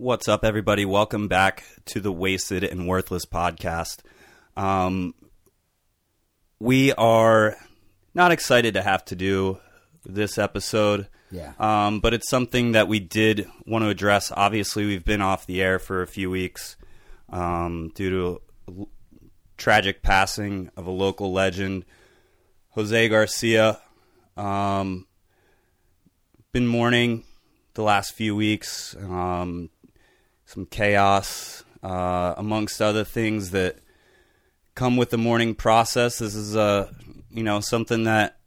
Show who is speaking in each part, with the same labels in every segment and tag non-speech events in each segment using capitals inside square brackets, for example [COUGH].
Speaker 1: What's up, everybody? Welcome back to the Wasted and Worthless podcast. Um, we are not excited to have to do this episode.
Speaker 2: Yeah.
Speaker 1: Um, but it's something that we did want to address. Obviously, we've been off the air for a few weeks um, due to a l- tragic passing of a local legend, Jose Garcia. Um, been mourning the last few weeks. Um, some chaos, uh, amongst other things that come with the mourning process. This is uh, you know something that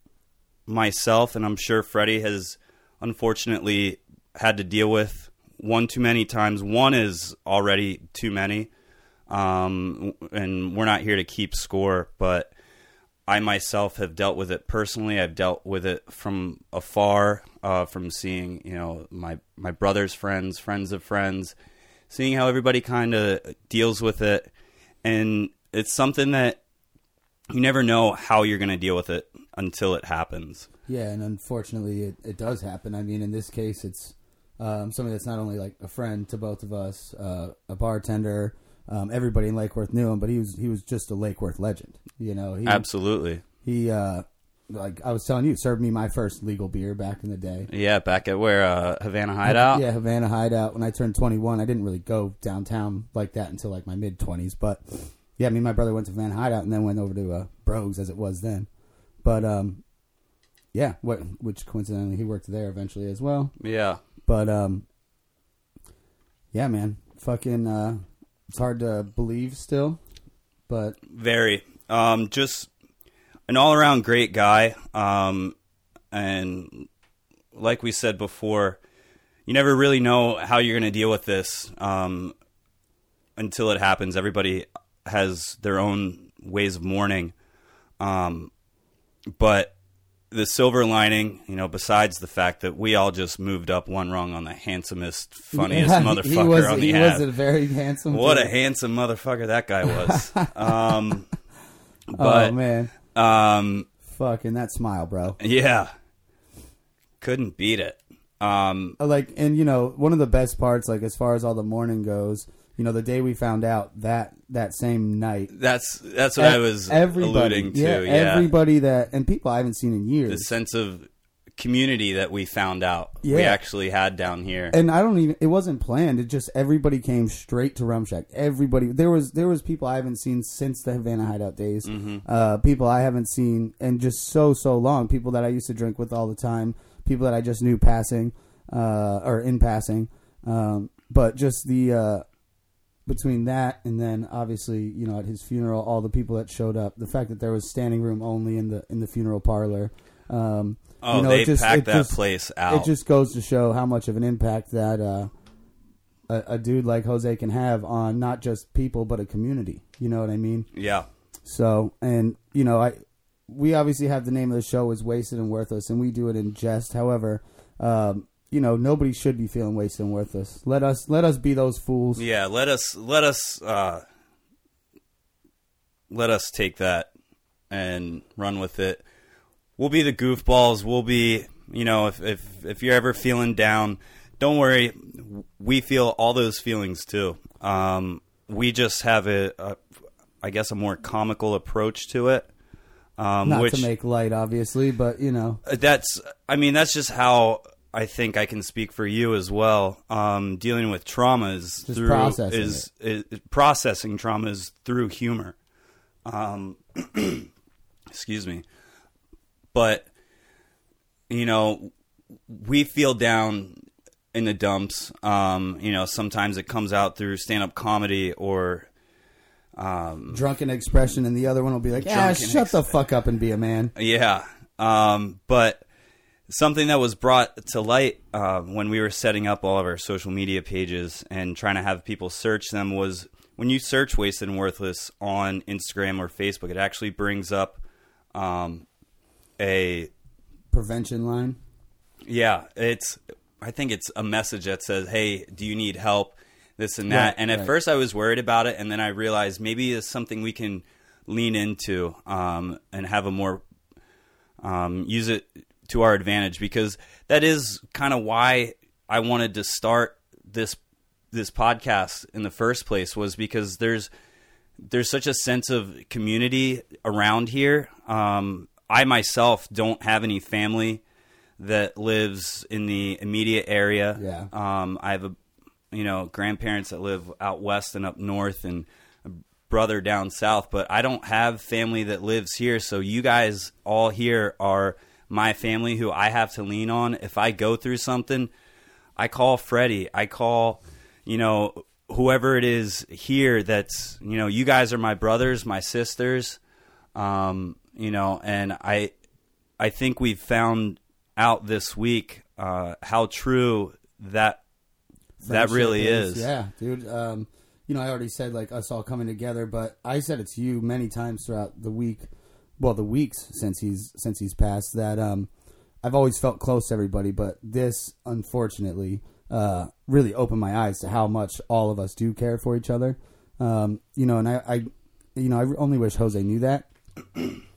Speaker 1: myself and I'm sure Freddie has unfortunately had to deal with one too many times. One is already too many, um, and we're not here to keep score, but. I myself have dealt with it personally. I've dealt with it from afar, uh, from seeing you know my my brother's friends, friends of friends, seeing how everybody kind of deals with it, and it's something that you never know how you're going to deal with it until it happens.
Speaker 2: Yeah, and unfortunately, it, it does happen. I mean, in this case, it's um, somebody that's not only like a friend to both of us, uh, a bartender. Um, everybody in Lake Worth knew him, but he was he was just a Lake Worth legend. You know, he
Speaker 1: Absolutely,
Speaker 2: he uh, like I was telling you, served me my first legal beer back in the day.
Speaker 1: yeah. Back at where uh, Havana Hideout.
Speaker 2: Yeah, Havana Hideout. When I turned 21, I didn't really go downtown like that until like my mid 20s. But yeah, me and my brother went to Havana Hideout and then went over to uh, Brogues as it was then. But um, yeah, what which coincidentally he worked there eventually as well.
Speaker 1: yeah.
Speaker 2: But um, yeah, man, fucking, uh, it's hard to believe still. But
Speaker 1: Very. Um, just an all around great guy. Um, and like we said before, you never really know how you're going to deal with this um, until it happens. Everybody has their own ways of mourning. Um, but the silver lining, you know, besides the fact that we all just moved up one rung on the handsomest, funniest
Speaker 2: Yeah,
Speaker 1: motherfucker
Speaker 2: he was,
Speaker 1: on the
Speaker 2: he
Speaker 1: app.
Speaker 2: was a very handsome.
Speaker 1: What a handsome motherfucker that guy was. [LAUGHS] um, but
Speaker 2: oh man,
Speaker 1: um,
Speaker 2: fucking that smile, bro.
Speaker 1: yeah, couldn't beat it. Um,
Speaker 2: Uh, like and you know one of the best parts like as far as all the morning goes you know the day we found out that that same night
Speaker 1: that's that's what I was alluding to.
Speaker 2: Yeah, everybody that and people i haven't seen in years.
Speaker 1: the sense of community that we found out we actually had down here.
Speaker 2: and i don't even it wasn't planned. It just everybody came straight to rum shack. Everybody there was there was people i haven't seen since the havana hideout days.
Speaker 1: Mm-hmm.
Speaker 2: uh people i haven't seen in just so so long. People that i used to drink with all the time. People that i just knew passing uh or in passing. Um but just the uh between that and then obviously you know at his funeral all the people that showed up the fact that there was standing room only in the in the funeral parlor um
Speaker 1: oh,
Speaker 2: you know,
Speaker 1: they
Speaker 2: it just-
Speaker 1: packed that
Speaker 2: just-
Speaker 1: place out.
Speaker 2: it just goes to show how much of an impact that uh, a, a dude like Jose can have on not just people but a community. You know what I mean?
Speaker 1: yeah,
Speaker 2: So, and you know, I we obviously have the name of the show is Wasted and Worthless, and we do it in jest. However, um, you know, nobody should be feeling wasted and worthless. Let us let us be those fools.
Speaker 1: yeah. Let us let us uh, let us take that and run with it. We'll be the goofballs. We'll be, you know, if if if you're ever feeling down, don't worry. We feel all those feelings too. Um, we just have a, a, I guess, a more comical approach to it. Um,
Speaker 2: Not
Speaker 1: which
Speaker 2: to make light, obviously, but you know,
Speaker 1: that's i mean that's just how i think i can speak for you as well um, dealing with traumas
Speaker 2: Just
Speaker 1: through
Speaker 2: processing
Speaker 1: is, is processing traumas through humor um, [CLEARS THROAT] excuse me but you know we feel down in the dumps um, you know sometimes it comes out through stand-up comedy or um,
Speaker 2: drunken expression, and the other one will be like, "Ah,
Speaker 1: Drunken
Speaker 2: shut the fuck up and be a man."
Speaker 1: Yeah. Um, but something that was brought to light uh, when we were setting up all of our social media pages and trying to have people search them was when you search Wasted and Worthless on Instagram or Facebook, it actually brings up um, a
Speaker 2: Prevention line.
Speaker 1: yeah, it's I think it's a message that says, "Hey, do you need help?" This and that.
Speaker 2: Right,
Speaker 1: and at
Speaker 2: right.
Speaker 1: first, I was worried about it, and then I realized maybe it's something we can lean into um, and have a more um, use it to our advantage because that is kind of why I wanted to start this this podcast in the first place was because there's there's such a sense of community around here. Um, I myself don't have any family that lives in the immediate area.
Speaker 2: Yeah.
Speaker 1: Um, I have a you know grandparents that live out west and up north, and a brother down south. But I don't have family that lives here. So you guys all here are my family who I have to lean on if I go through something. I call Freddie. I call, you know, whoever it is here that's, you know, you guys are my brothers, my sisters. Um, you know, and I I think we've found out this week uh, how true that that really is.
Speaker 2: Yeah, dude. Um, you know, I already said like us all coming together, but I said it to you many times throughout the week. Well, the weeks since he's since he's passed that um, I've always felt close to everybody, but this unfortunately uh, really opened my eyes to how much all of us do care for each other. Um, you know, and I, I, you know, I only wish Jose knew that.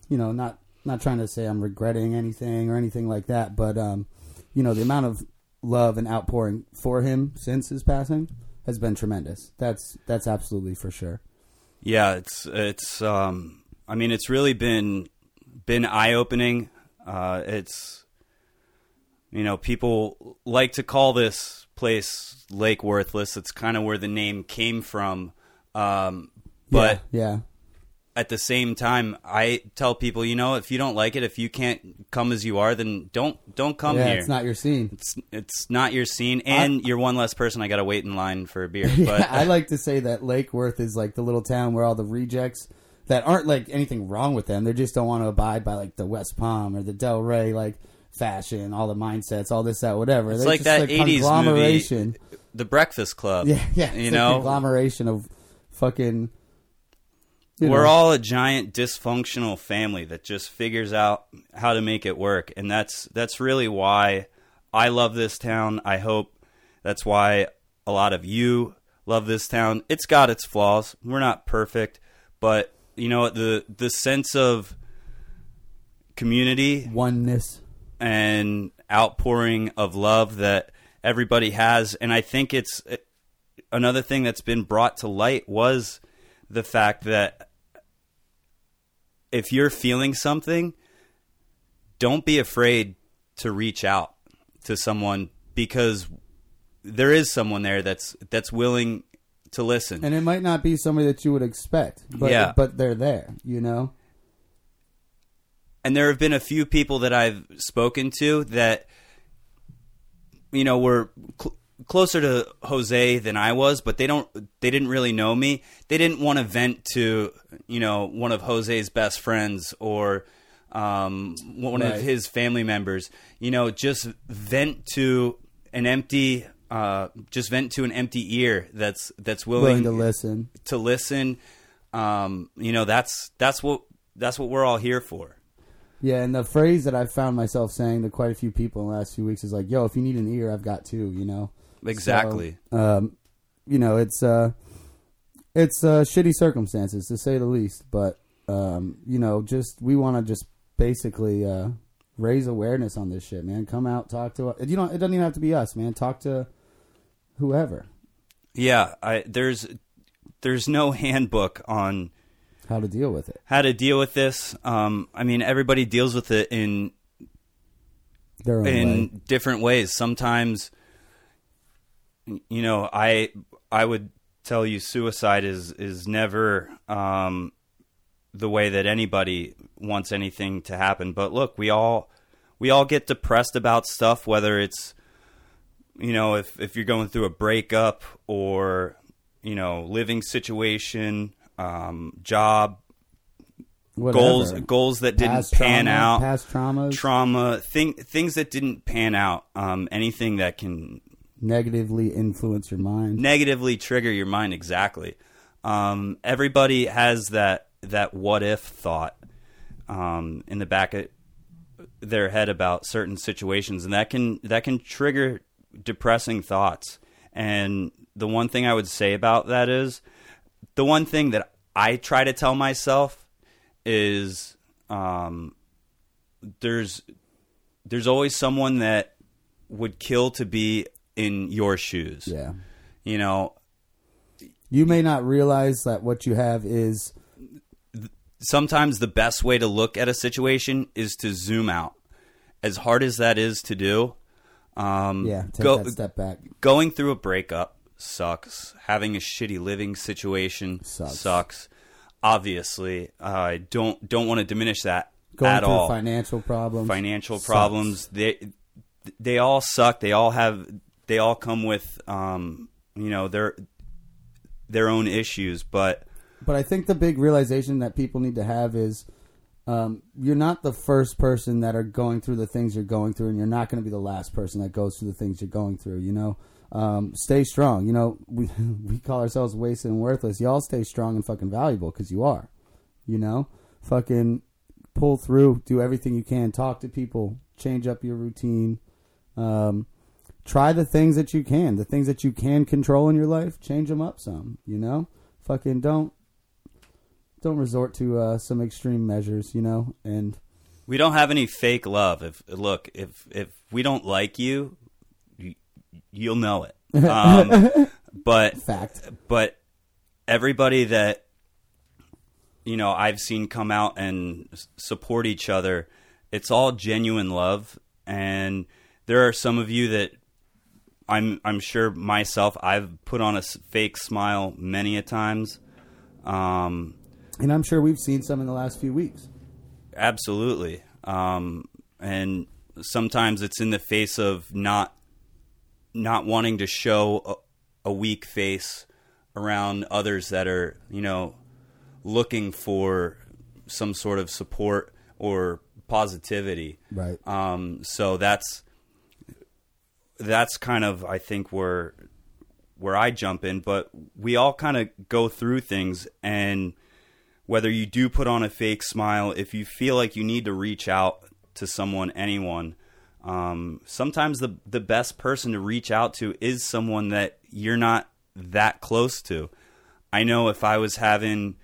Speaker 2: You know, not not trying to say I'm regretting anything or anything like that, but um, you know, the amount of love and outpouring for him since his passing has been tremendous. That's that's absolutely for sure.
Speaker 1: Yeah, it's it's. Um, I mean, it's really been been eye opening. Uh, it's you know people like to call this place Lake Worthless. It's kind of where the name came from. Um, but
Speaker 2: yeah, yeah.
Speaker 1: At the same time, I tell people, you know, if you don't like it, if you can't come as you are, then don't don't come
Speaker 2: yeah,
Speaker 1: here.
Speaker 2: it's not your scene.
Speaker 1: It's it's not your scene, and you're one less person. I got to wait in line for a beer. [LAUGHS]
Speaker 2: Yeah,
Speaker 1: But
Speaker 2: I like to say that Lake Worth is like the little town where all the rejects that aren't like anything wrong with them. They just don't want to abide by like the West Palm or the Delray like fashion, all the mindsets, all this that whatever.
Speaker 1: it's
Speaker 2: They're
Speaker 1: like that '80s movie, The Breakfast Club. [LAUGHS]
Speaker 2: Yeah, yeah.
Speaker 1: you know,
Speaker 2: conglomeration of fucking. You
Speaker 1: We're
Speaker 2: know.
Speaker 1: all a giant dysfunctional family that just figures out how to make it work, and that's that's really why I love this town. I hope that's why a lot of you love this town. It's got its flaws. We're not perfect, but you know the the sense of community
Speaker 2: oneness.
Speaker 1: and outpouring of love that everybody has and i think it's another thing that's been brought to light was the fact that if you're feeling something don't be afraid to reach out to someone because there is someone there that's that's willing to listen
Speaker 2: And it might not be somebody that you would expect, but
Speaker 1: Yeah.
Speaker 2: but they're there, you know.
Speaker 1: and there have been a few people that I've spoken to that you know were cl- closer to Jose than I was, but they don't they didn't really know me. They didn't want to vent to you know one of Jose's best friends or um, one
Speaker 2: Right.
Speaker 1: of his family members. You know, just vent to an empty. Uh, just vent to an empty ear that's that's
Speaker 2: Willing to listen.
Speaker 1: to listen. Um, you know, that's that's what that's what we're all here for.
Speaker 2: Yeah, and the phrase that I've found myself saying to quite a few people in the last few weeks is like, "Yo, if you need an ear, I've got two." You know.
Speaker 1: Exactly.
Speaker 2: So, um, you know, it's uh, it's uh, shitty circumstances to say the least, but um, you know, just we want to just basically uh, raise awareness on this shit, man. Come out, talk to. You know, it doesn't even have to be us, man. Talk to whoever.
Speaker 1: Yeah, I there's there's no handbook on
Speaker 2: How to deal with it.
Speaker 1: how to deal with this. Um, I mean, everybody deals with it in
Speaker 2: Their own
Speaker 1: in
Speaker 2: way.
Speaker 1: different ways. Sometimes, you know, I I would tell you suicide is is never um, the way that anybody wants anything to happen. But look, we all we all get depressed about stuff, whether it's you know if if you're going through a breakup or you know living situation, um, job
Speaker 2: Whatever.
Speaker 1: goals goals that didn't
Speaker 2: Past
Speaker 1: pan
Speaker 2: trauma,
Speaker 1: out
Speaker 2: Past traumas.
Speaker 1: trauma thing things that didn't pan out um, anything that can
Speaker 2: negatively influence your mind.
Speaker 1: negatively trigger your mind exactly um, everybody has that that what if thought um, in the back of their head about certain situations and that can that can trigger depressing thoughts and the one thing i would say about that is the one thing that i try to tell myself is um, there's there's always someone that would kill to be in your shoes
Speaker 2: Yeah.
Speaker 1: you know,
Speaker 2: You may not realize that what you have is
Speaker 1: sometimes the best way to look at a situation is to zoom out. As hard as that is to do, um,
Speaker 2: yeah. Take
Speaker 1: go,
Speaker 2: that step back.
Speaker 1: going through a breakup sucks. Having a shitty living situation
Speaker 2: Sucks.
Speaker 1: sucks. Obviously, I don't don't want to diminish that
Speaker 2: Going
Speaker 1: at
Speaker 2: through
Speaker 1: all.
Speaker 2: financial problems.
Speaker 1: Financial
Speaker 2: sucks.
Speaker 1: problems, they they all suck. They all have they all come with um, you know their their own issues, but
Speaker 2: But I think the big realization that people need to have is um, you're not the first person that are going through the things you're going through, and you're not going to be the last person that goes through the things you're going through. You know, um, stay strong. You know, we [LAUGHS] we call ourselves wasted and worthless. Y'all stay strong and fucking valuable because you are. You know, fucking pull through, do everything you can, talk to people, change up your routine. Um, try the things that you can, the things that you can control in your life, change them up some. You know, fucking don't don't resort to uh, some extreme measures. You know, and
Speaker 1: we don't have any fake love. If look, if if we don't like you, you you'll know it. Um, [LAUGHS] but
Speaker 2: fact.
Speaker 1: but everybody that you know I've seen come out and support each other, it's all genuine love, and there are some of you that I'm I'm sure myself I've put on a fake smile many a times. Um,
Speaker 2: And I'm sure we've seen some in the last few weeks.
Speaker 1: Absolutely. Um, and sometimes it's in the face of not not wanting to show a, a weak face around others that are, you know, looking for some sort of support or positivity.
Speaker 2: Right.
Speaker 1: Um, so that's that's kind of I think where where I jump in, but we all kind of go through things and whether you do put on a fake smile, if you feel like you need to reach out to someone, anyone, um, sometimes the the best person to reach out to is someone that you're not that close to. I know if I was having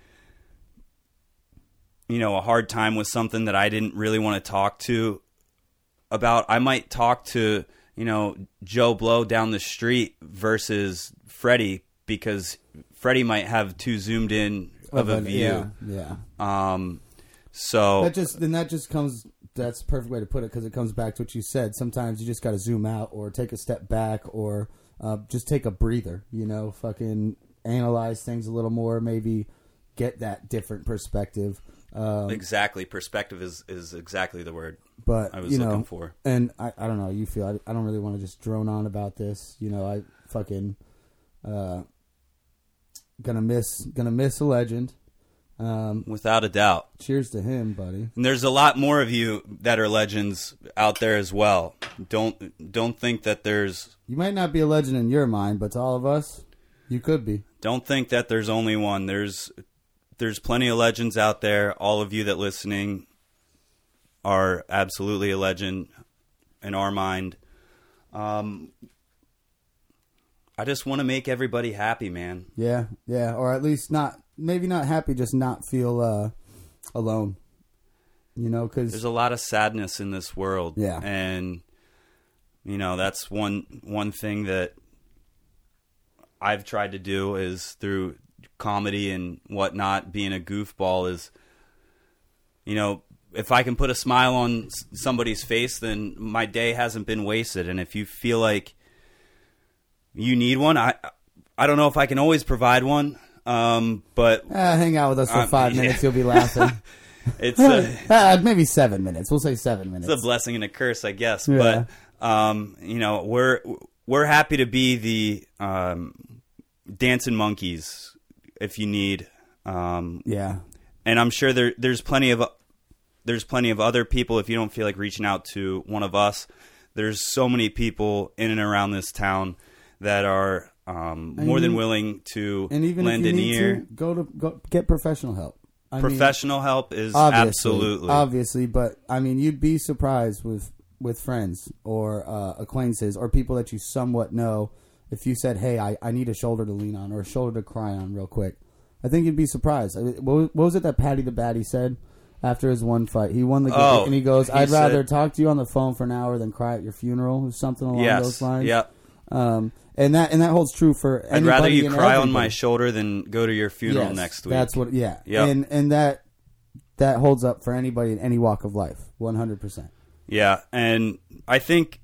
Speaker 1: you know a hard time with something that I didn't really want to talk to about, I might talk to you know Joe Blow down the street versus Freddie because Freddie might have too zoomed in of a view.
Speaker 2: Yeah. yeah.
Speaker 1: Um, so
Speaker 2: That just then that just comes. That's perfect way to put it because it comes back to what you said. Sometimes you just got to zoom out or take a step back or uh, just take a breather. You know, fucking analyze things a little more. Maybe get that different perspective. Um,
Speaker 1: exactly, perspective is is exactly the word
Speaker 2: but
Speaker 1: I was
Speaker 2: you know,
Speaker 1: looking for.
Speaker 2: and I, I don't know. You feel I, I don't really want to just drone on about this. You know, I fucking uh, gonna miss gonna miss a legend. Um,
Speaker 1: Without a doubt.
Speaker 2: cheers to him, buddy.
Speaker 1: And there's a lot more of you that are legends out there as well. Don't don't think that there's
Speaker 2: You might not be a legend in your mind, but to all of us, you could be.
Speaker 1: don't think that there's only one. There's there's plenty of legends out there. All of you that listening are absolutely a legend in our mind. Um, I just want to make everybody happy, man.
Speaker 2: Yeah, yeah, or at least not maybe not happy, just not feel uh, alone. You know, because There's
Speaker 1: a lot of sadness in this world.
Speaker 2: Yeah.
Speaker 1: And you know, that's one one thing that I've tried to do is through comedy and whatnot, being a goofball is you know, if I can put a smile on somebody's face, then my day hasn't been wasted. And if you feel like you need one, I I don't know if I can always provide one, um, but
Speaker 2: ah, hang out with us for
Speaker 1: Um,
Speaker 2: five [LAUGHS]
Speaker 1: yeah.
Speaker 2: minutes, you'll be laughing. [LAUGHS]
Speaker 1: it's a,
Speaker 2: Ah, [LAUGHS] maybe seven minutes. We'll say seven minutes.
Speaker 1: it's a blessing and a curse, I guess.
Speaker 2: Yeah.
Speaker 1: But um, you know, we're we're happy to be the um, dancing monkeys if you need. Um,
Speaker 2: yeah,
Speaker 1: and I'm sure there there's plenty of there's plenty of other people if you don't feel like reaching out to one of us. There's so many people in and around this town that are um, more than willing to
Speaker 2: and even
Speaker 1: lend
Speaker 2: if you
Speaker 1: an
Speaker 2: need
Speaker 1: ear.
Speaker 2: to go to go get professional help. I mean,
Speaker 1: Professional help is
Speaker 2: obviously,
Speaker 1: absolutely
Speaker 2: obviously, but I mean, you'd be surprised with with friends or uh, acquaintances or people that you somewhat know if you said, "Hey, I, I need a shoulder to lean on or a shoulder to cry on, real quick." I think you'd be surprised. I mean, What what was it that Paddy the Baddy said after his one fight? He won the game,
Speaker 1: Oh,
Speaker 2: and he goes,
Speaker 1: he
Speaker 2: "I'd rather talk to you on the phone for an hour than cry at your funeral," or something along
Speaker 1: yes,
Speaker 2: those lines.
Speaker 1: Yep.
Speaker 2: Um, and that and that holds true for.
Speaker 1: I'd rather you cry on my shoulder than go to your funeral
Speaker 2: Yes,
Speaker 1: next week.
Speaker 2: That's what. Yeah.
Speaker 1: Yep.
Speaker 2: And and that that holds up for anybody in any walk of life. One hundred percent.
Speaker 1: Yeah, and I think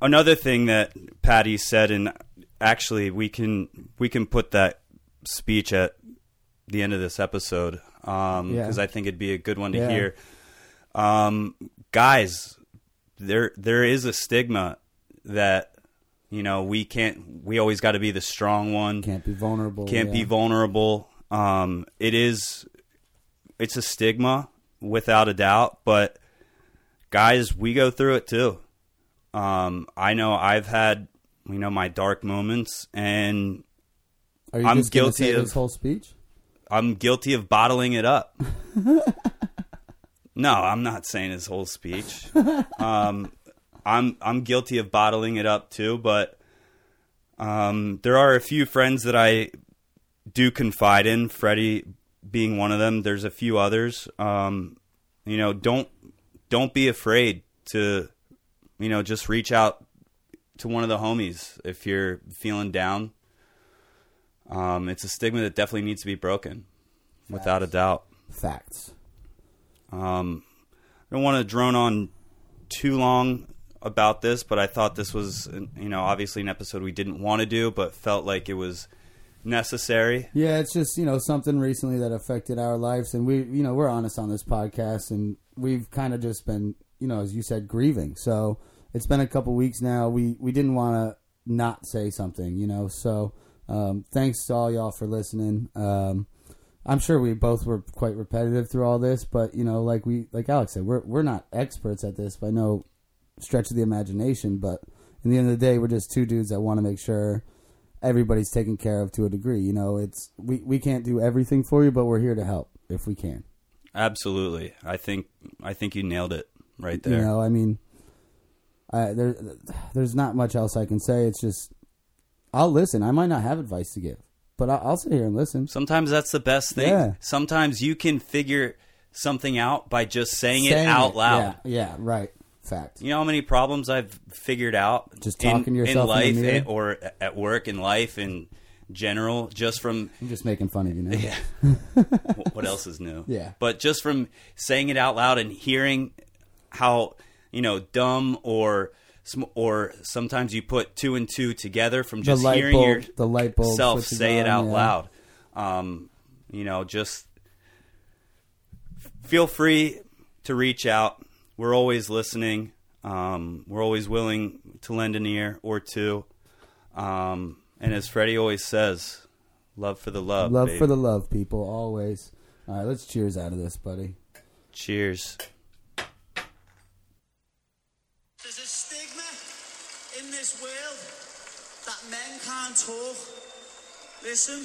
Speaker 1: another thing that Paddy said, and actually we can we can put that speech at the end of this episode because
Speaker 2: Yeah.
Speaker 1: I think it'd be a good one to
Speaker 2: Yeah.
Speaker 1: hear. Um, guys, there there is a stigma that you know we can't. We always got to be the strong one.
Speaker 2: Can't be vulnerable.
Speaker 1: can't be vulnerable. Um, it is, it's a stigma without a doubt. But guys, we go through it too. Um, I know I've had, you know, my dark moments, and
Speaker 2: Are you
Speaker 1: I'm guilty of-
Speaker 2: this whole speech.
Speaker 1: I'm guilty of bottling it up. [LAUGHS] no, I'm not saying his whole speech. [LAUGHS] Um, I'm I'm guilty of bottling it up too, but um, there are a few friends that I do confide in. Freddie being one of them. There's a few others. Um, you know, don't don't be afraid to, you know, just reach out to one of the homies if you're feeling down. Um, it's a stigma that definitely needs to be broken, without a doubt.
Speaker 2: Facts.
Speaker 1: Um, I don't want to drone on too long about this, but I thought this was, you know, obviously an episode we didn't want to do, but felt like it was necessary.
Speaker 2: Yeah, it's just you know something recently that affected our lives, and we you know we're honest on this podcast, and we've kind of just been you know as you said grieving. So it's been a couple weeks now. We we didn't want to not say something, you know. So um, thanks to all y'all for listening. Um, I'm sure we both were quite repetitive through all this, but you know, like we like Alex said, we're we're not experts at this by no stretch of the imagination. But in the end of the day, we're just two dudes that want to make sure everybody's taken care of to a degree. You know, it's we, we can't do everything for you, but we're here to help if we can.
Speaker 1: Absolutely, I think I think you nailed it right there.
Speaker 2: You know, I mean, There there's not much else I can say. It's just I'll listen. I might not have advice to give, but I'll, I'll sit here and listen.
Speaker 1: Sometimes that's the best thing.
Speaker 2: Yeah.
Speaker 1: Sometimes you can figure something out by just saying,
Speaker 2: Saying
Speaker 1: it out loud.
Speaker 2: Yeah, yeah, right. Fact.
Speaker 1: You know how many problems I've figured out
Speaker 2: Just
Speaker 1: in-
Speaker 2: talking to yourself
Speaker 1: in
Speaker 2: in
Speaker 1: life
Speaker 2: mirror?
Speaker 1: and- or at work in life and general, just from
Speaker 2: I'm just making fun of you now.
Speaker 1: yeah. [LAUGHS] what else is new?
Speaker 2: Yeah.
Speaker 1: But just from saying it out loud and hearing how you know dumb or sm- or sometimes you put two and two together from
Speaker 2: The
Speaker 1: just
Speaker 2: light
Speaker 1: hearing
Speaker 2: bulb, the light bulb
Speaker 1: yourself
Speaker 2: switches
Speaker 1: say it out
Speaker 2: yeah.
Speaker 1: loud. Um, you know, just feel free to reach out. We're always listening. Um, we're always willing to lend an ear or two. Um, and as Freddie always says, love for the love.
Speaker 2: Love
Speaker 1: baby.
Speaker 2: for the love, people, always. All right, let's cheers out of this, buddy.
Speaker 1: Cheers.
Speaker 3: There's a stigma in this world that men can't talk. Listen,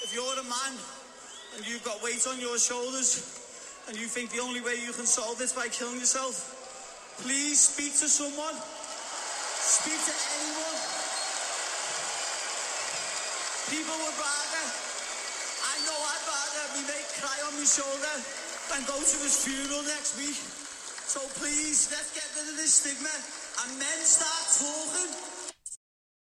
Speaker 3: if you're a man and you've got weight on your shoulders and you think the only way you can solve this by killing yourself, please speak to someone. Speak to anyone. People would rather, I know I'd rather me mate cry on my shoulder than go to his funeral next week. So please, let's get rid of this stigma and men start talking.